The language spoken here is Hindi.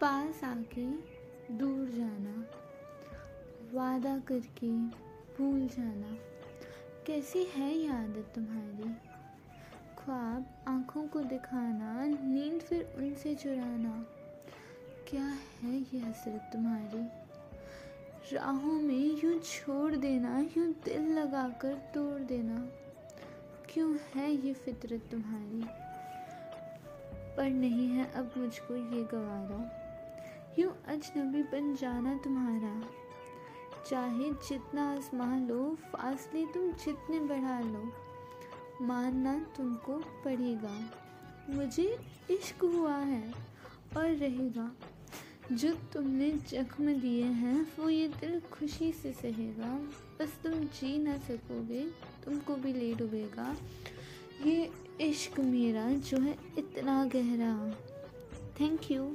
पास आके दूर जाना, वादा करके भूल जाना। कैसी है ये आदत तुम्हारी? ख्वाब आँखों को दिखाना, नींद फिर उनसे चुराना। क्या है ये हसरत तुम्हारी? राहों में यूँ छोड़ देना, यूँ दिल लगाकर तोड़ देना। क्यों है ये फितरत तुम्हारी? पर नहीं है अब मुझको ये गवारा। यूँ अजनबी बन जाना तुम्हारा? चाहे जितना आजमा लो, फासले तुम जितने बढ़ा लो, मानना तुमको पड़ेगा। मुझे इश्क हुआ है और रहेगा। जो तुमने जख्म दिए हैं, वो ये दिल खुशी से सहेगा। बस तुम जी ना सकोगे, तुमको भी ले डूबेगा। ये इश्क मेरा जो है इतना गहरा। Thank you